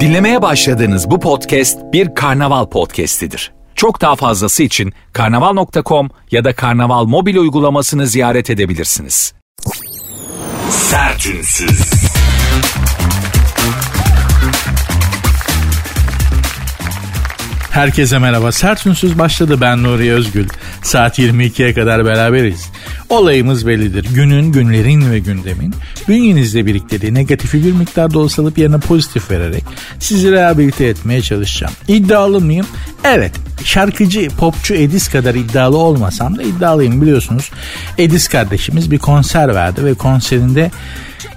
Dinlemeye başladığınız bu podcast bir karnaval podcastidir. Çok daha fazlası için karnaval.com ya da karnaval mobil uygulamasını ziyaret edebilirsiniz. Sertünsüz. Herkese merhaba. Sert Ünsüz başladı. Ben Nuri Özgül. Saat 22'ye kadar beraberiz. Olayımız bellidir. Günün, günlerin ve gündemin bünyenizde biriktirdiği negatifi bir miktarda olsa alıp yerine pozitif vererek sizi rehabilite etmeye çalışacağım. İddialı mıyım? Evet. Şarkıcı, popçu Edis kadar iddialı olmasam da iddialıyım biliyorsunuz. Edis kardeşimiz bir konser verdi ve konserinde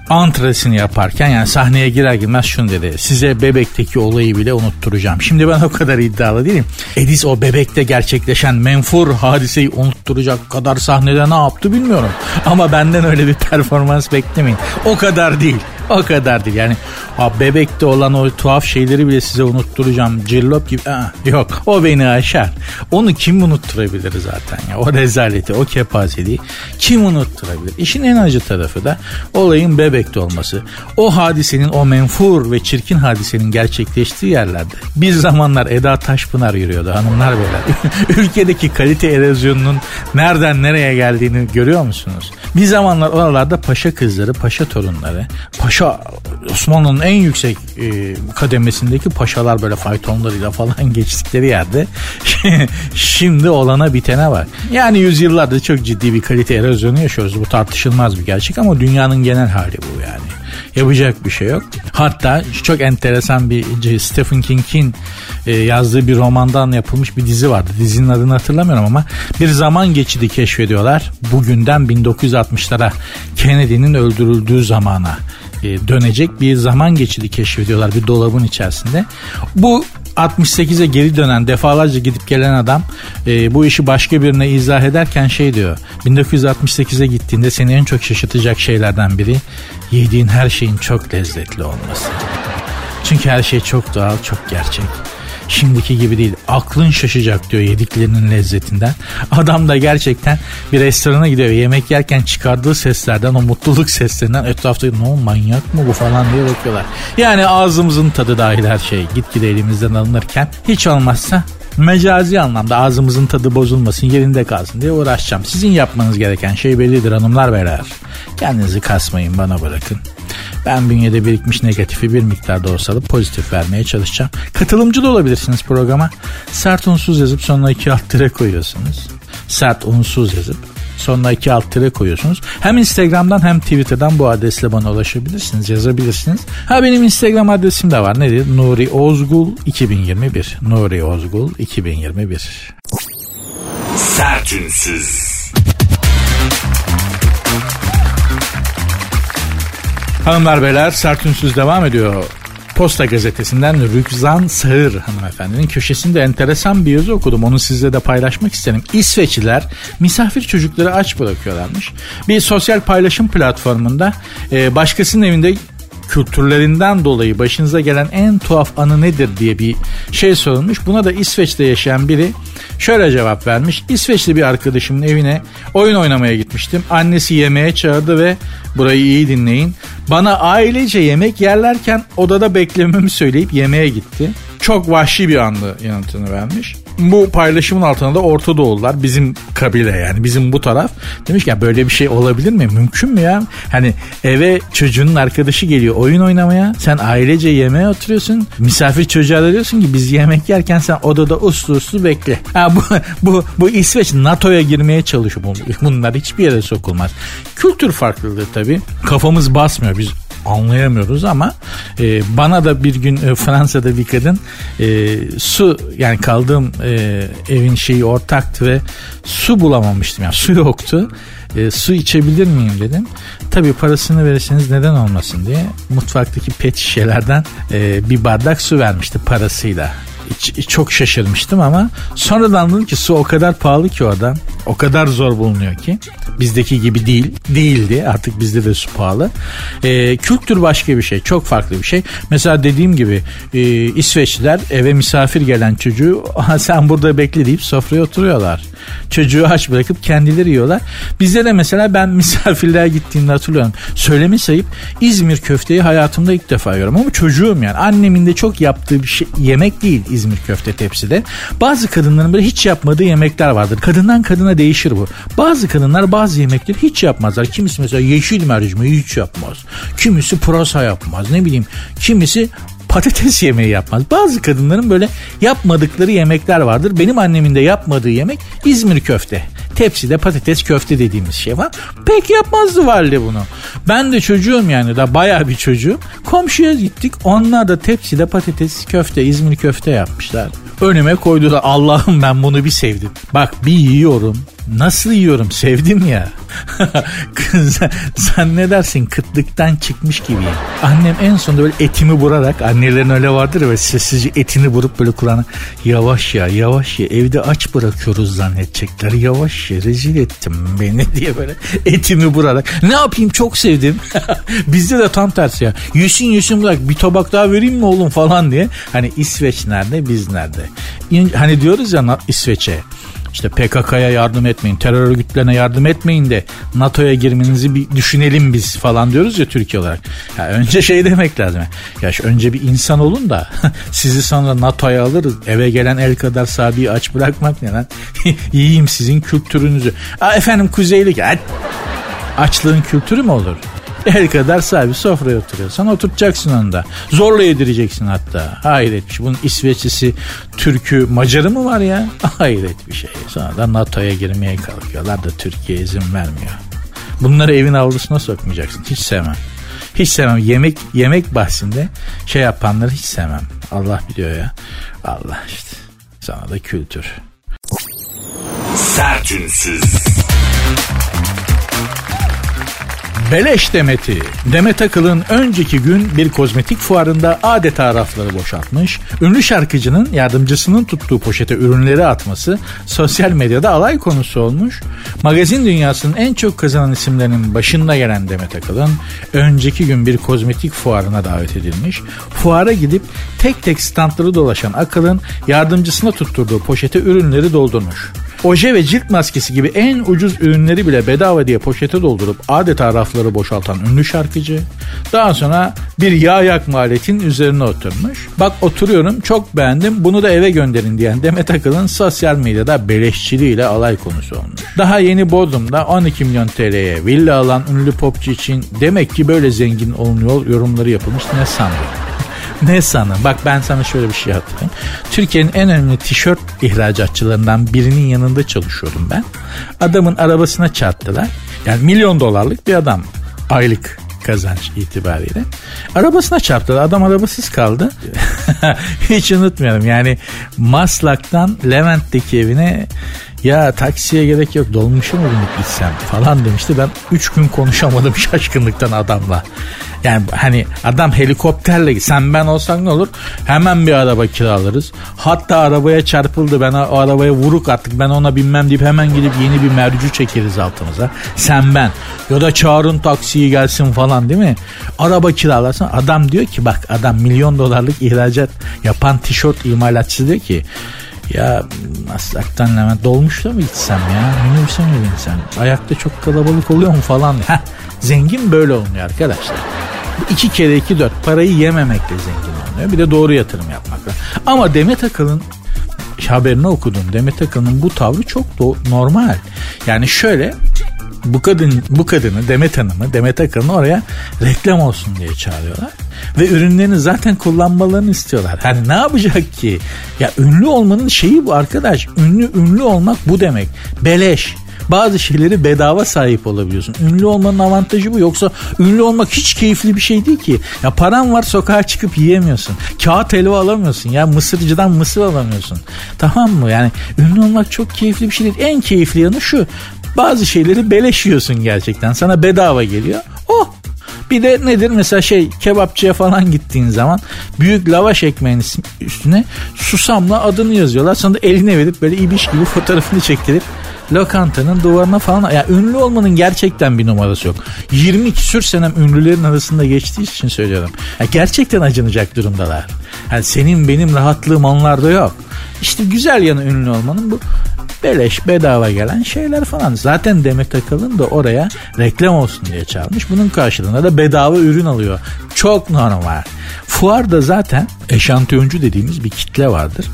antresini yaparken yani sahneye girer girmez şunu dedi. Size bebekteki olayı bile unutturacağım. Şimdi ben o kadar iddialı değilim. Edis o bebekte gerçekleşen menfur hadiseyi unutturacak kadar sahnede ne yaptı bilmiyorum. Ama benden öyle bir performans beklemeyin. O kadar değil. O kadar değil. Yani ha, bebekte olan o tuhaf şeyleri bile size unutturacağım cillop gibi. Aa, yok. O beni aşar. Onu kim unutturabilir zaten ya? O rezaleti o kepazeliği kim unutturabilir? İşin en acı tarafı da olayın bebekte olması. O hadisenin o menfur ve çirkin hadisenin gerçekleştiği yerlerde bir zamanlar Eda Taşpınar yürüyordu hanımlar beyler. Ülkedeki kalite erozyonunun nereden nereye geldiğini görüyor musunuz? Bir zamanlar oralarda paşa kızları paşa torunları paşa paşa Osmanlı'nın en yüksek e, kademesindeki paşalar böyle faytonlarıyla falan geçtikleri yerde şimdi olana bitene var. Yani yüzyıllardır çok ciddi bir kalite erozyonu yaşıyoruz. Bu tartışılmaz bir gerçek ama dünyanın genel hali bu yani. Yapacak bir şey yok. Hatta çok enteresan bir Stephen King'in e, yazdığı bir romandan yapılmış bir dizi vardı. Dizinin adını hatırlamıyorum ama bir zaman geçidi keşfediyorlar. Bugünden 1960'lara Kennedy'nin öldürüldüğü zamana dönecek bir zaman geçidi keşfediyorlar bir dolabın içerisinde. Bu 68'e geri dönen defalarca gidip gelen adam e, bu işi başka birine izah ederken şey diyor 1968'e gittiğinde seni en çok şaşırtacak şeylerden biri yediğin her şeyin çok lezzetli olması. Çünkü her şey çok doğal çok gerçek. Şimdiki gibi değil. Aklın şaşacak diyor yediklerinin lezzetinden. Adam da gerçekten bir restorana gidiyor. Yemek yerken çıkardığı seslerden o mutluluk seslerinden etrafta ne manyak mı bu falan diye bakıyorlar. Yani ağzımızın tadı dahil her şey gitgide elimizden alınırken hiç olmazsa mecazi anlamda ağzımızın tadı bozulmasın yerinde kalsın diye uğraşacağım. Sizin yapmanız gereken şey bellidir hanımlar beyler. Kendinizi kasmayın bana bırakın. Ben bünyede birikmiş negatifi bir miktarda olsa da pozitif vermeye çalışacağım. Katılımcı da olabilirsiniz programa. Sert unsuz yazıp sonuna iki alt koyuyorsunuz. Sert unsuz yazıp sonuna iki alt tire koyuyorsunuz. Hem Instagram'dan hem Twitter'dan bu adresle bana ulaşabilirsiniz, yazabilirsiniz. Ha benim Instagram adresim de var. Nedir? Nuri Ozgul 2021. Nuri Ozgul 2021. Sertünsüz. Hanımlar beyler Sertünsüz devam ediyor. Posta gazetesinden Rükzan Sağır hanımefendinin köşesinde enteresan bir yazı okudum. Onu sizle de paylaşmak isterim. İsveçliler misafir çocukları aç bırakıyorlarmış. Bir sosyal paylaşım platformunda e, başkasının evinde kültürlerinden dolayı başınıza gelen en tuhaf anı nedir diye bir şey sorulmuş. Buna da İsveç'te yaşayan biri şöyle cevap vermiş. İsveçli bir arkadaşımın evine oyun oynamaya gitmiştim. Annesi yemeğe çağırdı ve burayı iyi dinleyin. Bana ailece yemek yerlerken odada beklememi söyleyip yemeğe gitti. Çok vahşi bir andı yanıtını vermiş bu paylaşımın altına da Orta Doğulular bizim kabile yani bizim bu taraf demiş ki ya böyle bir şey olabilir mi? Mümkün mü ya? Hani eve çocuğunun arkadaşı geliyor oyun oynamaya sen ailece yemeğe oturuyorsun misafir çocuğa da diyorsun ki biz yemek yerken sen odada uslu uslu bekle. Ha, bu, bu, bu İsveç NATO'ya girmeye çalışıyor. Bunlar hiçbir yere sokulmaz. Kültür farklılığı tabii. Kafamız basmıyor. Biz anlayamıyoruz ama e, bana da bir gün e, Fransa'da bir kadın e, su yani kaldığım e, evin şeyi ortaktı ve su bulamamıştım yani su yoktu e, su içebilir miyim dedim. Tabii parasını verirseniz neden olmasın diye mutfaktaki pet şişelerden e, bir bardak su vermişti parasıyla. Çok şaşırmıştım ama sonradan anladım ki su o kadar pahalı ki orada. O kadar zor bulunuyor ki. Bizdeki gibi değil. Değildi. Artık bizde de su pahalı. E, kültür başka bir şey. Çok farklı bir şey. Mesela dediğim gibi e, İsveçliler eve misafir gelen çocuğu sen burada bekle deyip sofraya oturuyorlar. Çocuğu aç bırakıp kendileri yiyorlar. Bizde de mesela ben misafirliğe gittiğimde hatırlıyorum. Söylemi sayıp İzmir köfteyi hayatımda ilk defa yiyorum. Ama çocuğum yani. Annemin de çok yaptığı bir şey, yemek değil İzmir köfte tepside. Bazı kadınların böyle hiç yapmadığı yemekler vardır. Kadından kadına değişir bu. Bazı kadınlar bazı yemekleri hiç yapmazlar. Kimisi mesela yeşil mercimeği hiç yapmaz. Kimisi pırasa yapmaz. Ne bileyim kimisi patates yemeği yapmaz. Bazı kadınların böyle yapmadıkları yemekler vardır. Benim annemin de yapmadığı yemek İzmir köfte. Tepside patates köfte dediğimiz şey var. Pek yapmazdı valide bunu. Ben de çocuğum yani da bayağı bir çocuğum. Komşuya gittik. Onlar da tepside patates köfte İzmir köfte yapmışlar. Önüme koydular. Allah'ım ben bunu bir sevdim. Bak bir yiyorum. Nasıl yiyorum sevdim ya. Zannedersin kıtlıktan çıkmış gibi. Annem en sonunda böyle etimi vurarak annelerin öyle vardır ya sessizce etini vurup böyle Kur'an'a yavaş ya yavaş ya evde aç bırakıyoruz zannedecekler. Yavaş ya rezil ettim beni diye böyle etimi vurarak. Ne yapayım çok sevdim. Bizde de tam tersi ya. Yüsün yüsün bırak bir tabak daha vereyim mi oğlum falan diye. Hani İsveç nerede biz nerede. Hani diyoruz ya İsveç'e işte PKK'ya yardım etmeyin, terör örgütlerine yardım etmeyin de NATO'ya girmenizi bir düşünelim biz falan diyoruz ya Türkiye olarak. Ya önce şey demek lazım. Ya önce bir insan olun da sizi sonra NATO'ya alırız. Eve gelen el kadar sabiyi aç bırakmak ne lan? Yiyeyim sizin kültürünüzü. Aa, efendim kuzeylik. Açlığın kültürü mü olur? El kadar sahibi sofraya oturuyorsan oturtacaksın onu da. Zorla yedireceksin hatta. Hayret bir şey. Bunun İsveçlisi, Türk'ü, Macarı mı var ya? Hayret bir şey. Sonra da NATO'ya girmeye kalkıyorlar da Türkiye izin vermiyor. Bunları evin avlusuna sokmayacaksın. Hiç sevmem. Hiç sevmem. Yemek yemek bahsinde şey yapanları hiç sevmem. Allah biliyor ya. Allah işte. Sana da kültür. Sertünsüz. Beleş demeti. Demet Akıl'ın önceki gün bir kozmetik fuarında adeta rafları boşaltmış, ünlü şarkıcının yardımcısının tuttuğu poşete ürünleri atması sosyal medyada alay konusu olmuş. Magazin dünyasının en çok kazanan isimlerinin başında gelen Demet Akıl'ın önceki gün bir kozmetik fuarına davet edilmiş. Fuara gidip tek tek standları dolaşan Akıl'ın yardımcısına tutturduğu poşete ürünleri doldurmuş. Oje ve cilt maskesi gibi en ucuz ürünleri bile bedava diye poşete doldurup adeta rafları boşaltan ünlü şarkıcı. Daha sonra bir yağ yakma aletin üzerine oturmuş. Bak oturuyorum çok beğendim bunu da eve gönderin diyen Demet Akıl'ın sosyal medyada beleşçiliğiyle alay konusu olmuş. Daha yeni Bodrum'da 12 milyon TL'ye villa alan ünlü popçu için demek ki böyle zengin olunuyor yorumları yapılmış ne sanmıyorum. Ne sanın? Bak ben sana şöyle bir şey hatırlayayım. Türkiye'nin en önemli tişört ihracatçılarından birinin yanında çalışıyordum ben. Adamın arabasına çarptılar. Yani milyon dolarlık bir adam. Aylık kazanç itibariyle. Arabasına çarptı. Adam arabasız kaldı. Hiç unutmuyorum. Yani Maslak'tan Levent'teki evine ya taksiye gerek yok dolmuşa mı binip gitsem falan demişti. Ben 3 gün konuşamadım şaşkınlıktan adamla. Yani hani adam helikopterle sen ben olsak ne olur? Hemen bir araba kiralarız. Hatta arabaya çarpıldı ben o arabaya vuruk attık ben ona binmem deyip hemen gidip yeni bir mercü çekeriz altımıza. Sen ben ya da çağırın taksiyi gelsin falan değil mi? Araba kiralarsan adam diyor ki bak adam milyon dolarlık ihracat yapan tişört imalatçısı diyor ki ya Maslak'tan Levent dolmuşta mı gitsem ya? Minibüse mi binsem? Ayakta çok kalabalık oluyor mu falan. Heh, zengin böyle olmuyor arkadaşlar. İki kere iki dört parayı yememekle zengin oluyor. Bir de doğru yatırım yapmakla. Ama Demet Akalın haberini okudum. Demet Akalın bu tavrı çok do- normal. Yani şöyle bu kadın bu kadını Demet Hanım'ı Demet Akalın'ı oraya reklam olsun diye çağırıyorlar. Ve ürünlerini zaten kullanmalarını istiyorlar. Hani ne yapacak ki? Ya ünlü olmanın şeyi bu arkadaş. Ünlü ünlü olmak bu demek. Beleş bazı şeyleri bedava sahip olabiliyorsun. Ünlü olmanın avantajı bu. Yoksa ünlü olmak hiç keyifli bir şey değil ki. Ya paran var sokağa çıkıp yiyemiyorsun. Kağıt helva alamıyorsun. Ya mısırcıdan mısır alamıyorsun. Tamam mı? Yani ünlü olmak çok keyifli bir şey değil. En keyifli yanı şu. Bazı şeyleri beleşiyorsun gerçekten. Sana bedava geliyor. Oh bir de nedir mesela şey kebapçıya falan gittiğin zaman büyük lavaş ekmeğin üstüne susamla adını yazıyorlar. Sonra da eline verip böyle ibiş gibi fotoğrafını çektirip lokantanın duvarına falan. Ya yani ünlü olmanın gerçekten bir numarası yok. 20 küsür senem ünlülerin arasında geçtiği için söylüyorum. Ya gerçekten acınacak durumdalar. Yani senin benim rahatlığım onlarda yok. İşte güzel yanı ünlü olmanın bu beleş bedava gelen şeyler falan. Zaten Demet Akalın da oraya reklam olsun diye çalmış. Bunun karşılığında da bedava ürün alıyor. Çok normal. Fuarda zaten eşantiyoncu dediğimiz bir kitle vardır.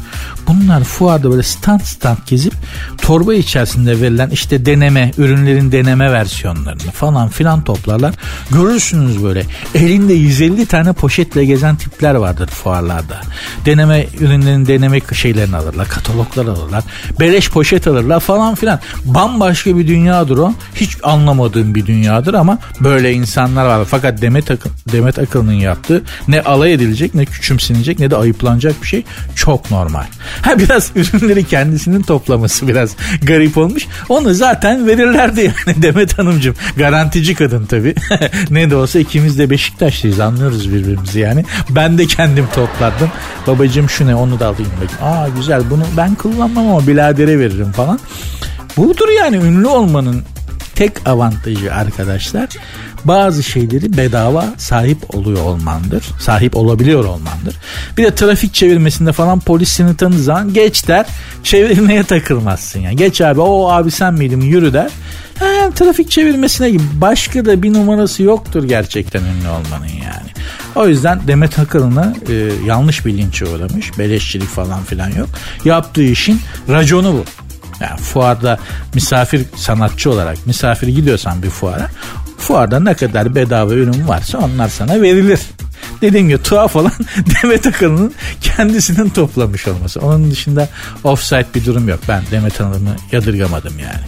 Bunlar fuarda böyle stand stand gezip torba içerisinde verilen işte deneme, ürünlerin deneme versiyonlarını falan filan toplarlar. Görürsünüz böyle elinde 150 tane poşetle gezen tipler vardır fuarlarda. Deneme ürünlerin deneme şeylerini alırlar, kataloglar alırlar. Beleş poşet alırlar falan filan. Bambaşka bir dünyadır o. Hiç anlamadığım bir dünyadır ama böyle insanlar var. Fakat Demet, Akın, Demet Akıl'ın yaptığı ne alay edilecek ne küçümsenecek ne de ayıplanacak bir şey çok normal. Ha biraz ürünleri kendisinin toplaması biraz garip olmuş. Onu zaten verirlerdi yani Demet Hanımcığım. Garantici kadın tabii. ne de olsa ikimiz de Beşiktaşlıyız anlıyoruz birbirimizi yani. Ben de kendim topladım. Babacığım şu ne onu da alayım bakayım. Aa güzel bunu ben kullanmam ama biladere veririm falan. Budur yani ünlü olmanın tek avantajı arkadaşlar bazı şeyleri bedava sahip oluyor olmandır. Sahip olabiliyor olmandır. Bir de trafik çevirmesinde falan polis seni tanıdığı zaman geç der çevirmeye takılmazsın yani. Geç abi o abi sen miydin yürü der. He, trafik çevirmesine gibi başka da bir numarası yoktur gerçekten ünlü olmanın yani. O yüzden Demet Akalın'a e, yanlış bilinçe uğramış. Beleşçilik falan filan yok. Yaptığı işin raconu bu. Yani fuarda misafir sanatçı olarak misafir gidiyorsan bir fuara fuarda ne kadar bedava ürün varsa onlar sana verilir. Dediğim gibi tuhaf olan Demet Akalın'ın kendisinin toplamış olması. Onun dışında offside bir durum yok. Ben Demet Hanım'ı yadırgamadım yani.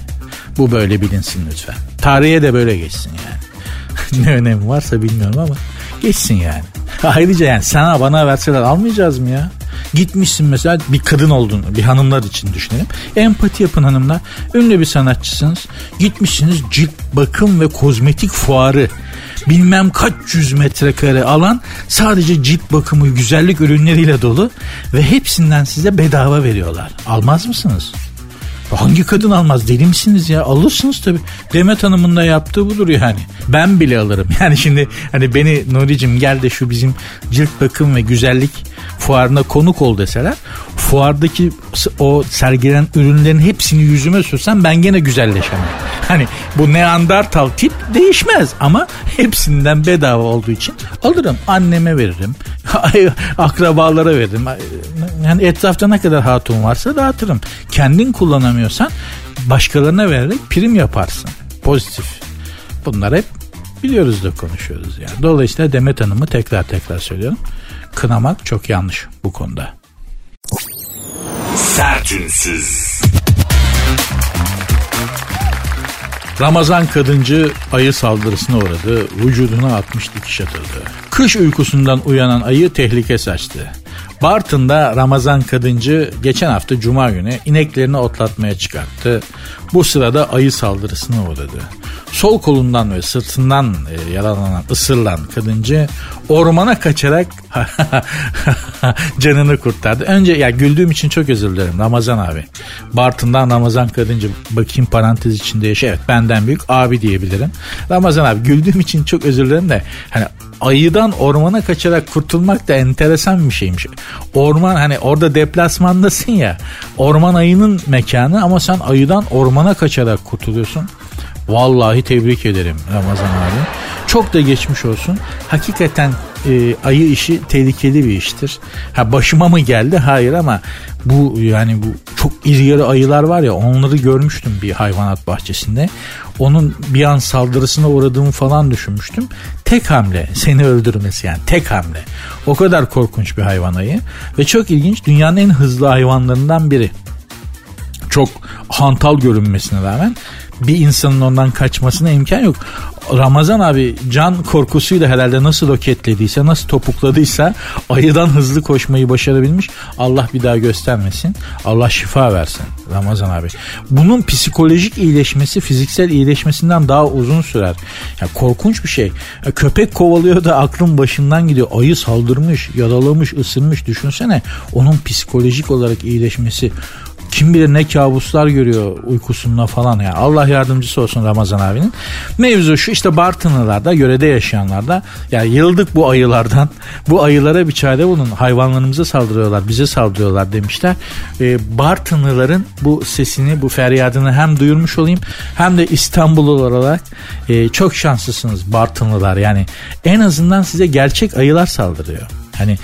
Bu böyle bilinsin lütfen. Tarihe de böyle geçsin yani. ne önemi varsa bilmiyorum ama geçsin yani. Ayrıca yani sana bana verseler almayacağız mı ya? Gitmişsin mesela bir kadın olduğunu bir hanımlar için düşünelim. Empati yapın hanımlar. Ünlü bir sanatçısınız. Gitmişsiniz cilt bakım ve kozmetik fuarı bilmem kaç yüz metrekare alan sadece cilt bakımı güzellik ürünleriyle dolu ve hepsinden size bedava veriyorlar. Almaz mısınız? Hangi kadın almaz deli misiniz ya? Alırsınız tabi. Demet Hanım'ın da yaptığı budur yani. Ben bile alırım. Yani şimdi hani beni Nuri'cim gel de şu bizim cilt bakım ve güzellik fuarına konuk ol deseler fuardaki o sergilenen ürünlerin hepsini yüzüme sürsem ben gene güzelleşemem. Hani bu neandertal tip değişmez ama hepsinden bedava olduğu için alırım. Anneme veririm. Akrabalara veririm. Yani etrafta ne kadar hatun varsa dağıtırım. Kendin kullanamıyorsan başkalarına vererek prim yaparsın. Pozitif. Bunlar hep biliyoruz da konuşuyoruz yani. Dolayısıyla Demet Hanım'ı tekrar tekrar söylüyorum. Kınamak çok yanlış bu konuda. Sertünsüz. Ramazan kadıncı ayı saldırısına uğradı. Vücuduna 60 dikiş atıldı. Kış uykusundan uyanan ayı tehlike saçtı. Bartın'da Ramazan kadıncı geçen hafta Cuma günü ineklerini otlatmaya çıkarttı. Bu sırada ayı saldırısına uğradı. Sol kolundan ve sırtından e, yaralanan, ısırılan kadıncı ormana kaçarak canını kurtardı. Önce ya güldüğüm için çok özür dilerim Ramazan abi. Bartın'dan Ramazan kadıncı bakayım parantez içinde yaşa. Evet benden büyük abi diyebilirim. Ramazan abi güldüğüm için çok özür dilerim de hani ayıdan ormana kaçarak kurtulmak da enteresan bir şeymiş. Orman hani orada deplasmandasın ya. Orman ayının mekanı ama sen ayıdan ormana kaçarak kurtuluyorsun. Vallahi tebrik ederim Ramazan abi. Çok da geçmiş olsun. Hakikaten e, ayı işi tehlikeli bir iştir. Ha başıma mı geldi? Hayır ama bu yani bu çok iri yarı ayılar var ya onları görmüştüm bir hayvanat bahçesinde. Onun bir an saldırısına uğradığımı falan düşünmüştüm. Tek hamle seni öldürmesi yani tek hamle. O kadar korkunç bir hayvan ayı ve çok ilginç dünyanın en hızlı hayvanlarından biri. Çok hantal görünmesine rağmen bir insanın ondan kaçmasına imkan yok. Ramazan abi can korkusuyla herhalde nasıl roketlediyse nasıl topukladıysa ayıdan hızlı koşmayı başarabilmiş. Allah bir daha göstermesin. Allah şifa versin Ramazan abi. Bunun psikolojik iyileşmesi fiziksel iyileşmesinden daha uzun sürer. Ya korkunç bir şey. Ya köpek kovalıyor da aklın başından gidiyor. Ayı saldırmış, yaralamış, ısırmış düşünsene. Onun psikolojik olarak iyileşmesi Kim bilir ne kabuslar görüyor uykusunda falan ya. Allah yardımcısı olsun Ramazan abinin. Mevzu şu işte Bartınlılarda, yörede yaşayanlarda ya yıldık bu ayılardan. Bu ayılara bir çare bulun. Hayvanlarımıza saldırıyorlar, bize saldırıyorlar demişler. E, Bartınlıların bu sesini, bu feryadını hem duyurmuş olayım hem de İstanbul olarak e, çok şanslısınız Bartınlılar. Yani en azından size gerçek ayılar saldırıyor. Hani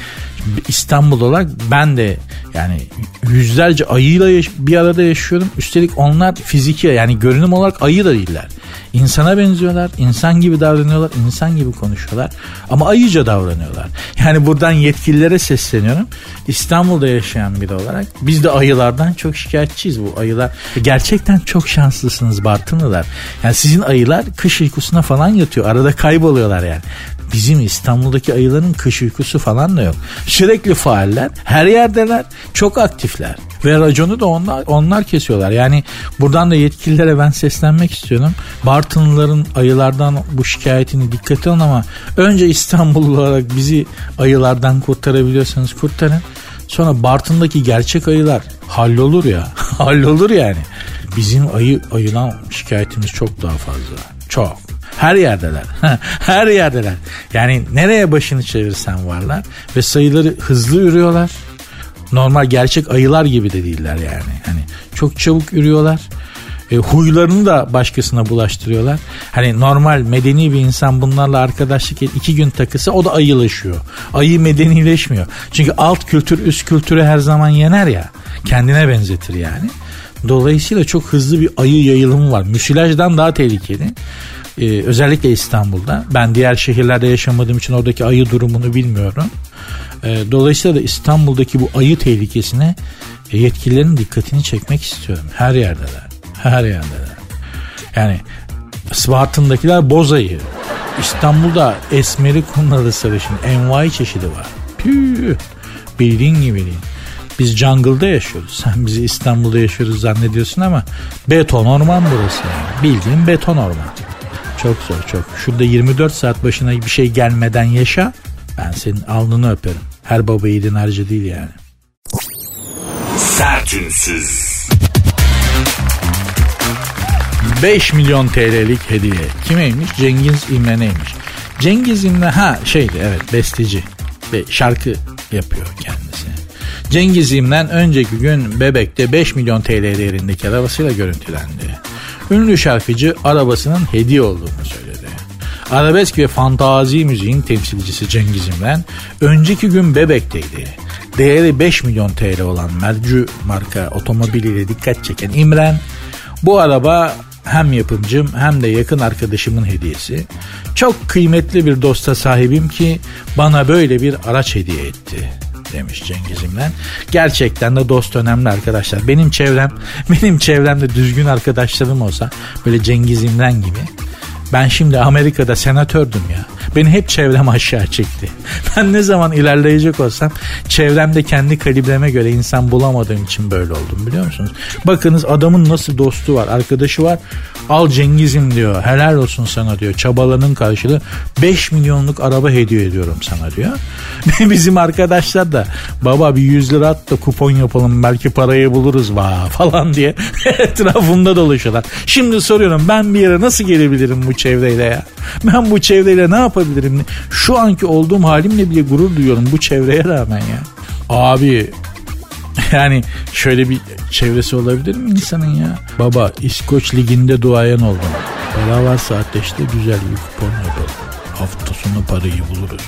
İstanbul olarak ben de yani yüzlerce ayıyla bir arada yaşıyorum. Üstelik onlar fiziki yani görünüm olarak ayı da değiller. İnsana benziyorlar, insan gibi davranıyorlar, insan gibi konuşuyorlar ama ayıca davranıyorlar. Yani buradan yetkililere sesleniyorum. İstanbul'da yaşayan biri olarak biz de ayılardan çok şikayetçiyiz bu ayılar. Gerçekten çok şanslısınız Bartınlılar. Yani sizin ayılar kış uykusuna falan yatıyor. Arada kayboluyorlar yani. Bizim İstanbul'daki ayıların kış uykusu falan da yok. Sürekli faaller, her yerdeler, çok aktifler. Ve raconu da onlar, onlar kesiyorlar. Yani buradan da yetkililere ben seslenmek istiyorum. Bartınlıların ayılardan bu şikayetini dikkate alın ama önce İstanbul olarak bizi ayılardan kurtarabiliyorsanız kurtarın. Sonra Bartın'daki gerçek ayılar hallolur ya. hallolur yani. Bizim ayı ayılan şikayetimiz çok daha fazla. Çok. Her yerdeler. Her yerdeler. Yani nereye başını çevirsen varlar ve sayıları hızlı yürüyorlar. Normal gerçek ayılar gibi de değiller yani. Hani çok çabuk yürüyorlar. E, huylarını da başkasına bulaştırıyorlar. Hani normal medeni bir insan bunlarla arkadaşlık et, iki gün takısı o da ayılaşıyor. Ayı medenileşmiyor. Çünkü alt kültür üst kültürü her zaman yener ya. Kendine benzetir yani. Dolayısıyla çok hızlı bir ayı yayılımı var. Müsilajdan daha tehlikeli. Ee, özellikle İstanbul'da. Ben diğer şehirlerde yaşamadığım için oradaki ayı durumunu bilmiyorum. Ee, dolayısıyla da İstanbul'daki bu ayı tehlikesine e, yetkililerin dikkatini çekmek istiyorum. Her yerdeler. Her yerdeler. Yani Spartan'dakiler boz ayı. İstanbul'da esmeri kumralı sarışın envai çeşidi var. Püh. Bildiğin gibi değil. Biz jungle'da yaşıyoruz. Sen bizi İstanbul'da yaşıyoruz zannediyorsun ama beton orman burası yani. Bildiğin beton orman. Çok zor çok. Şurada 24 saat başına bir şey gelmeden yaşa. Ben senin alnını öperim. Her baba yiğidin harcı değil yani. Sertünsüz. 5 milyon TL'lik hediye. Kimeymiş? Cengiz İmre'neymiş. Cengiz İmre ha şeydi evet besteci ve şarkı yapıyor kendisi. Cengiz İmren önceki gün Bebek'te 5 milyon TL değerindeki arabasıyla görüntülendi. Ünlü şarkıcı arabasının hediye olduğunu söyledi. Arabesk ve fantazi müziğin temsilcisi Cengiz İmren önceki gün Bebek'teydi. Değeri 5 milyon TL olan Mercu marka otomobiliyle dikkat çeken İmren bu araba hem yapımcım hem de yakın arkadaşımın hediyesi. Çok kıymetli bir dosta sahibim ki bana böyle bir araç hediye etti demiş Cengiz İmren. Gerçekten de dost önemli arkadaşlar. Benim çevrem, benim çevremde düzgün arkadaşlarım olsa böyle Cengiz İmren gibi ben şimdi Amerika'da senatördüm ya. Beni hep çevrem aşağı çekti. Ben ne zaman ilerleyecek olsam çevremde kendi kalibreme göre insan bulamadığım için böyle oldum biliyor musunuz? Bakınız adamın nasıl dostu var, arkadaşı var. Al Cengiz'im diyor. Helal olsun sana diyor. Çabalarının karşılığı 5 milyonluk araba hediye ediyorum sana diyor. Bizim arkadaşlar da baba bir 100 lira at da kupon yapalım belki parayı buluruz va falan diye etrafımda dolaşıyorlar. Şimdi soruyorum ben bir yere nasıl gelebilirim bu çevreyle ya? Ben bu çevreyle ne yapabilirim? Şu anki olduğum halimle bile gurur duyuyorum bu çevreye rağmen ya. Abi yani şöyle bir çevresi olabilir mi insanın ya? Baba İskoç liginde duayen oldum. Para varsa ateşte güzel bir kupon yapalım. Hafta sonu parayı buluruz.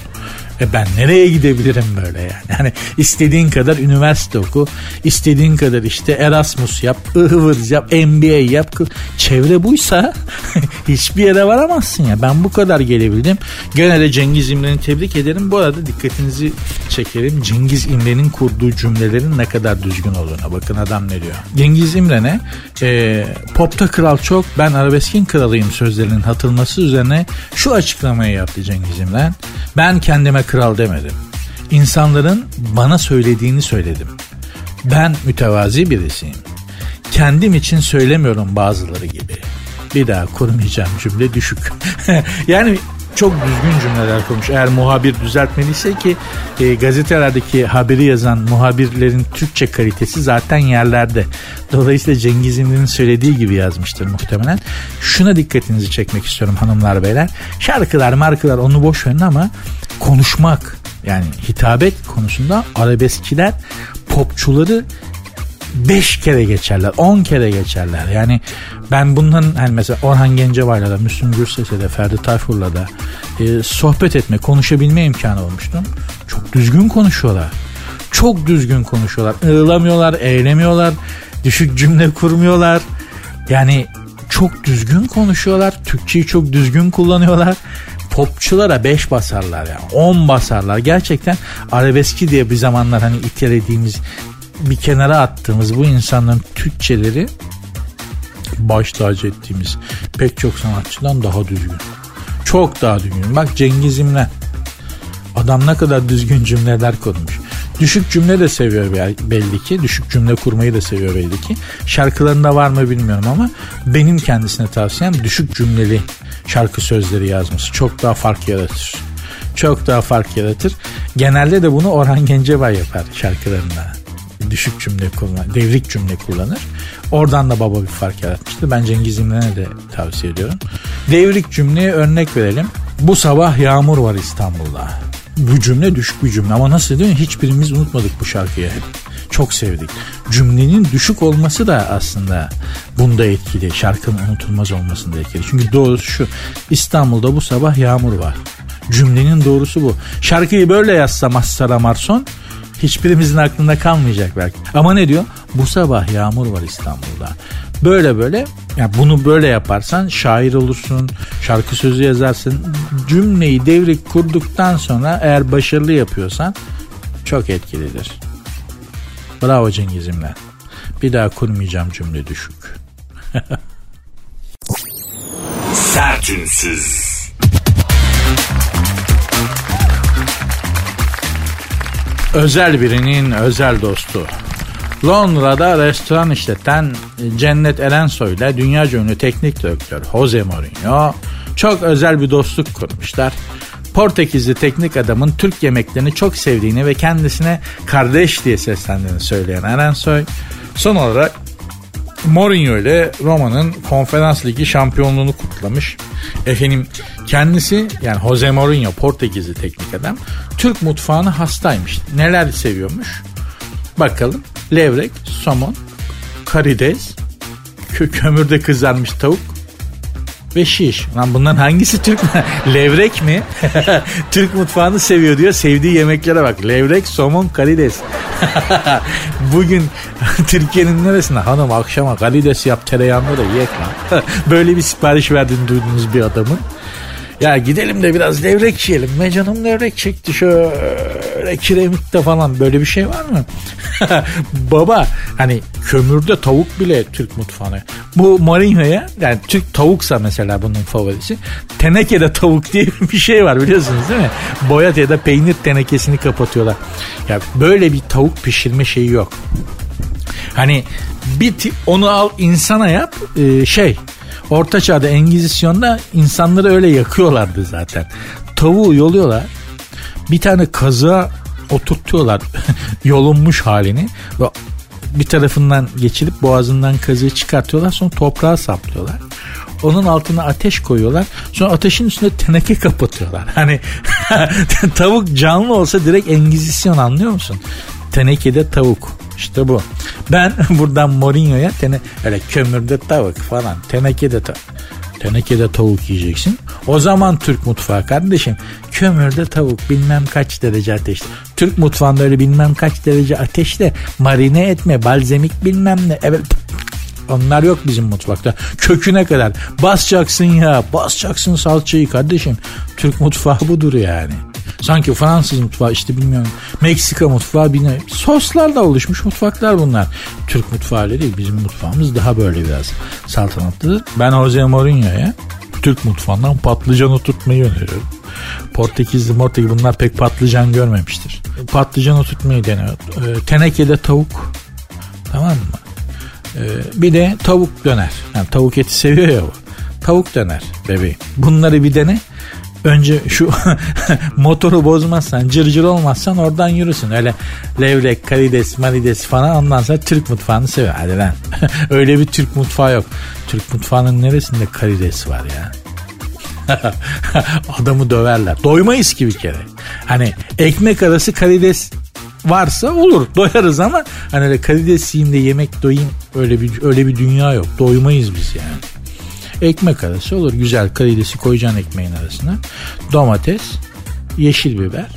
E ben nereye gidebilirim böyle yani? Hani istediğin kadar üniversite oku, istediğin kadar işte Erasmus yap, ıhvır yap, MBA yap. Çevre buysa hiçbir yere varamazsın ya. Ben bu kadar gelebildim. Gene de Cengiz İmren'i tebrik ederim. Bu arada dikkatinizi çekerim. Cengiz İmren'in kurduğu cümlelerin ne kadar düzgün olduğuna. Bakın adam ne diyor. Cengiz İmren'e e, popta kral çok ben arabeskin kralıyım sözlerinin hatırlaması üzerine şu açıklamayı yaptı Cengiz İmren. Ben kendime kral demedim. İnsanların bana söylediğini söyledim. Ben mütevazi birisiyim. Kendim için söylemiyorum bazıları gibi. Bir daha kurmayacağım cümle düşük. yani çok düzgün cümleler kurmuş. Eğer muhabir düzeltmeliyse ki e, gazetelerdeki haberi yazan muhabirlerin Türkçe kalitesi zaten yerlerde. Dolayısıyla Cengiz İmri'nin söylediği gibi yazmıştır muhtemelen. Şuna dikkatinizi çekmek istiyorum hanımlar beyler. Şarkılar markılar onu boş verin ama konuşmak yani hitabet konusunda arabeskçiler popçuları 5 kere geçerler 10 kere geçerler. Yani ben bunların hani mesela Orhan Gencebay'la da Müslüm Gürses'e de Ferdi Tayfur'la da e, sohbet etme konuşabilme imkanı olmuştum. Çok düzgün konuşuyorlar. Çok düzgün konuşuyorlar. Iğlamıyorlar eğlemiyorlar düşük cümle kurmuyorlar. Yani çok düzgün konuşuyorlar. Türkçeyi çok düzgün kullanıyorlar popçulara 5 basarlar ya 10 basarlar. Gerçekten arabeski diye bir zamanlar hani itelediğimiz bir kenara attığımız bu insanların Türkçeleri baş tacı ettiğimiz pek çok sanatçıdan daha düzgün. Çok daha düzgün. Bak Cengiz İmren. Adam ne kadar düzgün cümleler kurmuş. Düşük cümle de seviyor belli ki. Düşük cümle kurmayı da seviyor belli ki. Şarkılarında var mı bilmiyorum ama benim kendisine tavsiyem düşük cümleli şarkı sözleri yazması. Çok daha fark yaratır. Çok daha fark yaratır. Genelde de bunu Orhan Gencebay yapar şarkılarında düşük cümle kullanır, devrik cümle kullanır. Oradan da baba bir fark yaratmıştı. Ben Cengiz İmren'e de tavsiye ediyorum. Devrik cümleye örnek verelim. Bu sabah yağmur var İstanbul'da. Bu cümle düşük bir cümle ama nasıl değil mi? Hiçbirimiz unutmadık bu şarkıyı hep. Çok sevdik. Cümlenin düşük olması da aslında bunda etkili. Şarkının unutulmaz olmasında etkili. Çünkü doğrusu şu. İstanbul'da bu sabah yağmur var. Cümlenin doğrusu bu. Şarkıyı böyle yazsa Mazhar Amarson hiçbirimizin aklında kalmayacak belki. Ama ne diyor? Bu sabah yağmur var İstanbul'da. Böyle böyle yani bunu böyle yaparsan şair olursun, şarkı sözü yazarsın. Cümleyi devrik kurduktan sonra eğer başarılı yapıyorsan çok etkilidir. Bravo Cengiz İmren. Bir daha kurmayacağım cümle düşük. Sertünsüz. Özel birinin özel dostu. Londra'da restoran işleten Cennet Erensoy ile dünya ünlü teknik direktör Jose Mourinho çok özel bir dostluk kurmuşlar. Portekizli teknik adamın Türk yemeklerini çok sevdiğini ve kendisine kardeş diye seslendiğini söyleyen Erensoy son olarak Mourinho ile Roma'nın konferans ligi şampiyonluğunu kutlamış. Efendim kendisi yani Jose Mourinho Portekizli teknik adam Türk mutfağını hastaymış. Neler seviyormuş? Bakalım. Levrek, somon, karides, kö kömürde kızarmış tavuk, ve şiş. Lan bunların hangisi Türk mü? Levrek mi? Türk mutfağını seviyor diyor. Sevdiği yemeklere bak. Levrek, somon, karides. Bugün Türkiye'nin neresinde hanım akşama karides yap tereyağında da yiyek lan. Böyle bir sipariş verdiğini duyduğunuz bir adamın. Ya gidelim de biraz levrek yiyelim. Ne canım levrek çekti şöyle kiremitte falan böyle bir şey var mı? Baba hani kömürde tavuk bile Türk mutfağına. Bu Mourinho'ya yani Türk tavuksa mesela bunun favorisi. Tenekede tavuk diye bir şey var biliyorsunuz değil mi? Boyat ya da peynir tenekesini kapatıyorlar. Ya böyle bir tavuk pişirme şeyi yok. Hani bir onu al insana yap e, şey Orta Çağ'da Engizisyon'da insanları öyle yakıyorlardı zaten. Tavuğu yoluyorlar. Bir tane kazığa oturtuyorlar yolunmuş halini ve bir tarafından geçirip boğazından kazığı çıkartıyorlar sonra toprağa saplıyorlar. Onun altına ateş koyuyorlar. Sonra ateşin üstünde teneke kapatıyorlar. Hani tavuk canlı olsa direkt engizisyon anlıyor musun? Tenekede tavuk. İşte bu. Ben buradan Mourinho'ya tene, öyle kömürde tavuk falan tenekede tavuk. Tenekede tavuk yiyeceksin. O zaman Türk mutfağı kardeşim. Kömürde tavuk bilmem kaç derece ateşte. Türk mutfağında öyle bilmem kaç derece ateşte marine etme balzemik bilmem ne. Evet onlar yok bizim mutfakta. Köküne kadar. Basacaksın ya. Basacaksın salçayı kardeşim. Türk mutfağı budur yani. Sanki Fransız mutfağı işte bilmiyorum Meksika mutfağı bilmiyorum. Soslarla oluşmuş mutfaklar bunlar. Türk mutfağı değil bizim mutfağımız daha böyle biraz saltanatlıdır. Ben Jose Mourinho'ya Türk mutfağından patlıcan oturtmayı öneriyorum. Portekizli Portekiz bunlar pek patlıcan görmemiştir. Patlıcan oturtmayı deniyor. E, tenekede tavuk. Tamam mı? E, bir de tavuk döner. Yani tavuk eti seviyor ya bu. Tavuk döner bebeğim. Bunları bir dene Önce şu motoru bozmazsan, cırcır olmazsan oradan yürüsün. Öyle levrek, karides, marides falan ondan sonra Türk mutfağını seviyor. Hadi lan. Öyle bir Türk mutfağı yok. Türk mutfağının neresinde karides var ya? Adamı döverler. Doymayız ki bir kere. Hani ekmek arası karides varsa olur doyarız ama hani öyle karides yiyeyim de yemek doyayım öyle bir öyle bir dünya yok. Doymayız biz yani. Ekmek arası olur. Güzel karidesi koyacaksın ekmeğin arasına. Domates, yeşil biber,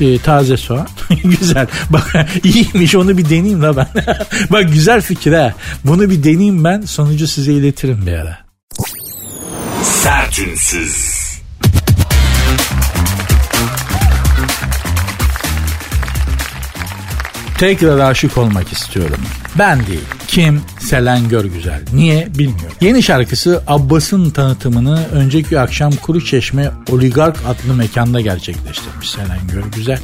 e, taze soğan. güzel. Bak iyiymiş onu bir deneyeyim la ben. Bak güzel fikir ha. Bunu bir deneyeyim ben. Sonucu size iletirim bir ara. Sertünsüz. Tekrar aşık olmak istiyorum. Ben değil. Kim? Selen Görgüzel. Niye? Bilmiyorum. Yeni şarkısı Abbas'ın tanıtımını önceki akşam Kuru Çeşme Oligark adlı mekanda gerçekleştirmiş Selen Görgüzel.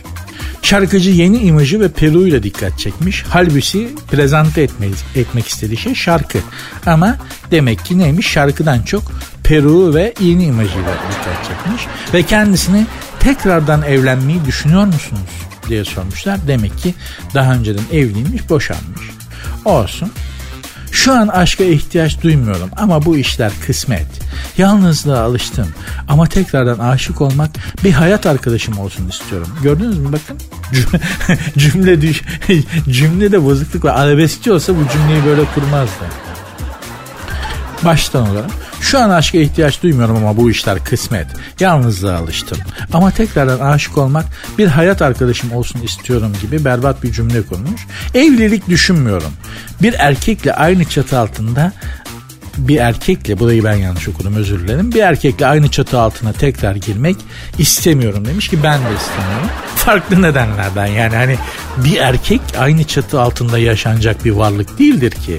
Şarkıcı yeni imajı ve Peru ile dikkat çekmiş. Halbuki prezente etmek, etmek istediği şey şarkı. Ama demek ki neymiş şarkıdan çok Peru ve yeni imajıyla dikkat çekmiş. Ve kendisini tekrardan evlenmeyi düşünüyor musunuz diye sormuşlar. Demek ki daha önceden evliymiş boşanmış. Olsun. Şu an aşka ihtiyaç duymuyorum ama bu işler kısmet. Yalnızlığa alıştım ama tekrardan aşık olmak bir hayat arkadaşım olsun istiyorum. Gördünüz mü bakın cümle düş cümlede bozukluk var. Arabeskçi olsa bu cümleyi böyle kurmazdı. Baştan olarak şu an aşka ihtiyaç duymuyorum ama bu işler kısmet. Yalnızlığa alıştım. Ama tekrardan aşık olmak bir hayat arkadaşım olsun istiyorum gibi berbat bir cümle kurmuş. Evlilik düşünmüyorum. Bir erkekle aynı çatı altında bir erkekle burayı ben yanlış okudum özür dilerim. Bir erkekle aynı çatı altına tekrar girmek istemiyorum demiş ki ben de istemiyorum. Farklı nedenlerden yani hani bir erkek aynı çatı altında yaşanacak bir varlık değildir ki.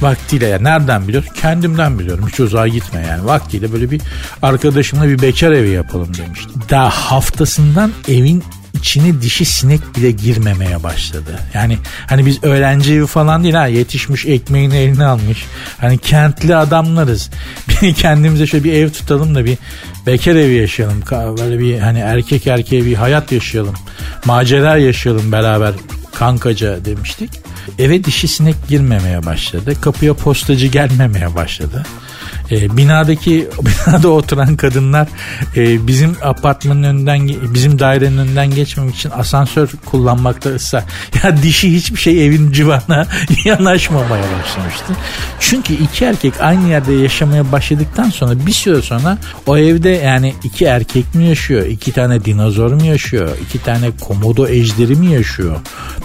Vaktiyle ya nereden biliyor? Kendimden biliyorum. Hiç uzağa gitme yani. Vaktiyle böyle bir arkadaşımla bir bekar evi yapalım demiştim. Daha haftasından evin içine dişi sinek bile girmemeye başladı. Yani hani biz öğrenci evi falan değil ha yetişmiş ekmeğini eline almış. Hani kentli adamlarız. Bir kendimize şöyle bir ev tutalım da bir bekar evi yaşayalım. Böyle bir hani erkek erkeğe bir hayat yaşayalım. Macera yaşayalım beraber kankaca demiştik. Eve dişi sinek girmemeye başladı. Kapıya postacı gelmemeye başladı. E, binadaki binada oturan kadınlar e, bizim apartmanın önünden bizim dairenin önünden geçmemek için asansör kullanmakta ısrar. Ya dişi hiçbir şey evin civarına yanaşmamaya başlamıştı. Çünkü iki erkek aynı yerde yaşamaya başladıktan sonra bir süre sonra o evde yani iki erkek mi yaşıyor? iki tane dinozor mu yaşıyor? iki tane komodo ejderi mi yaşıyor?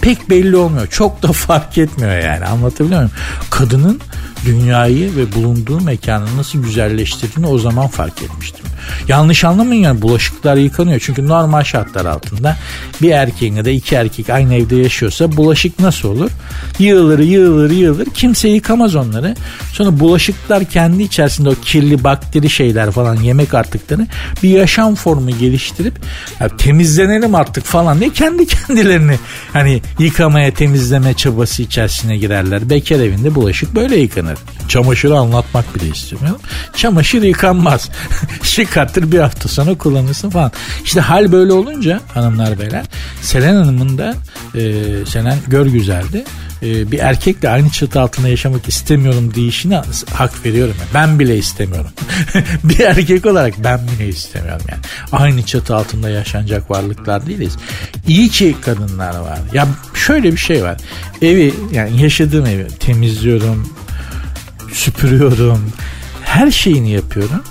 Pek belli olmuyor. Çok da fark etmiyor yani anlatabiliyor muyum? Kadının dünyayı ve bulunduğu mekanı nasıl güzelleştirdiğini o zaman fark etmiştim. Yanlış anlamayın yani bulaşıklar yıkanıyor. Çünkü normal şartlar altında bir erkeğin ya da iki erkek aynı evde yaşıyorsa bulaşık nasıl olur? Yığılır yığılır yığılır kimse yıkamaz onları. Sonra bulaşıklar kendi içerisinde o kirli bakteri şeyler falan yemek artıkları bir yaşam formu geliştirip ya temizlenelim artık falan diye kendi kendilerini hani yıkamaya temizleme çabası içerisine girerler. Bekar evinde bulaşık böyle yıkanır. Çamaşırı anlatmak bile istemiyorum. Çamaşır yıkanmaz. Çıkartır bir hafta sonra kullanırsın falan. İşte hal böyle olunca hanımlar beyler Selen Hanım'ın da e, Selen gör güzeldi. E, bir erkekle aynı çatı altında yaşamak istemiyorum deyişine hak veriyorum. Yani. Ben bile istemiyorum. bir erkek olarak ben bile istemiyorum yani. Aynı çatı altında yaşanacak varlıklar değiliz. İyi ki kadınlar var. Ya şöyle bir şey var. Evi yani yaşadığım evi temizliyorum, süpürüyorum. Her şeyini yapıyorum.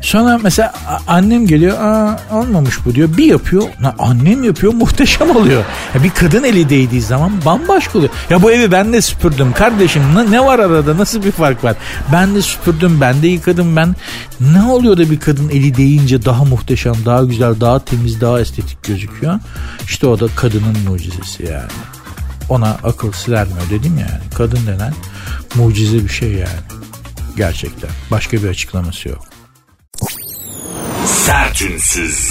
Sonra mesela annem geliyor aa olmamış bu diyor bir yapıyor na, annem yapıyor muhteşem oluyor. Ya bir kadın eli değdiği zaman bambaşka oluyor. Ya bu evi ben de süpürdüm kardeşim ne, ne var arada nasıl bir fark var? Ben de süpürdüm ben de yıkadım ben. Ne oluyor da bir kadın eli değince daha muhteşem daha güzel daha temiz daha estetik gözüküyor. İşte o da kadının mucizesi yani. Ona akıl sırermiyor dedim yani. Kadın denen mucize bir şey yani. Gerçekten. Başka bir açıklaması yok. Sertünsüz.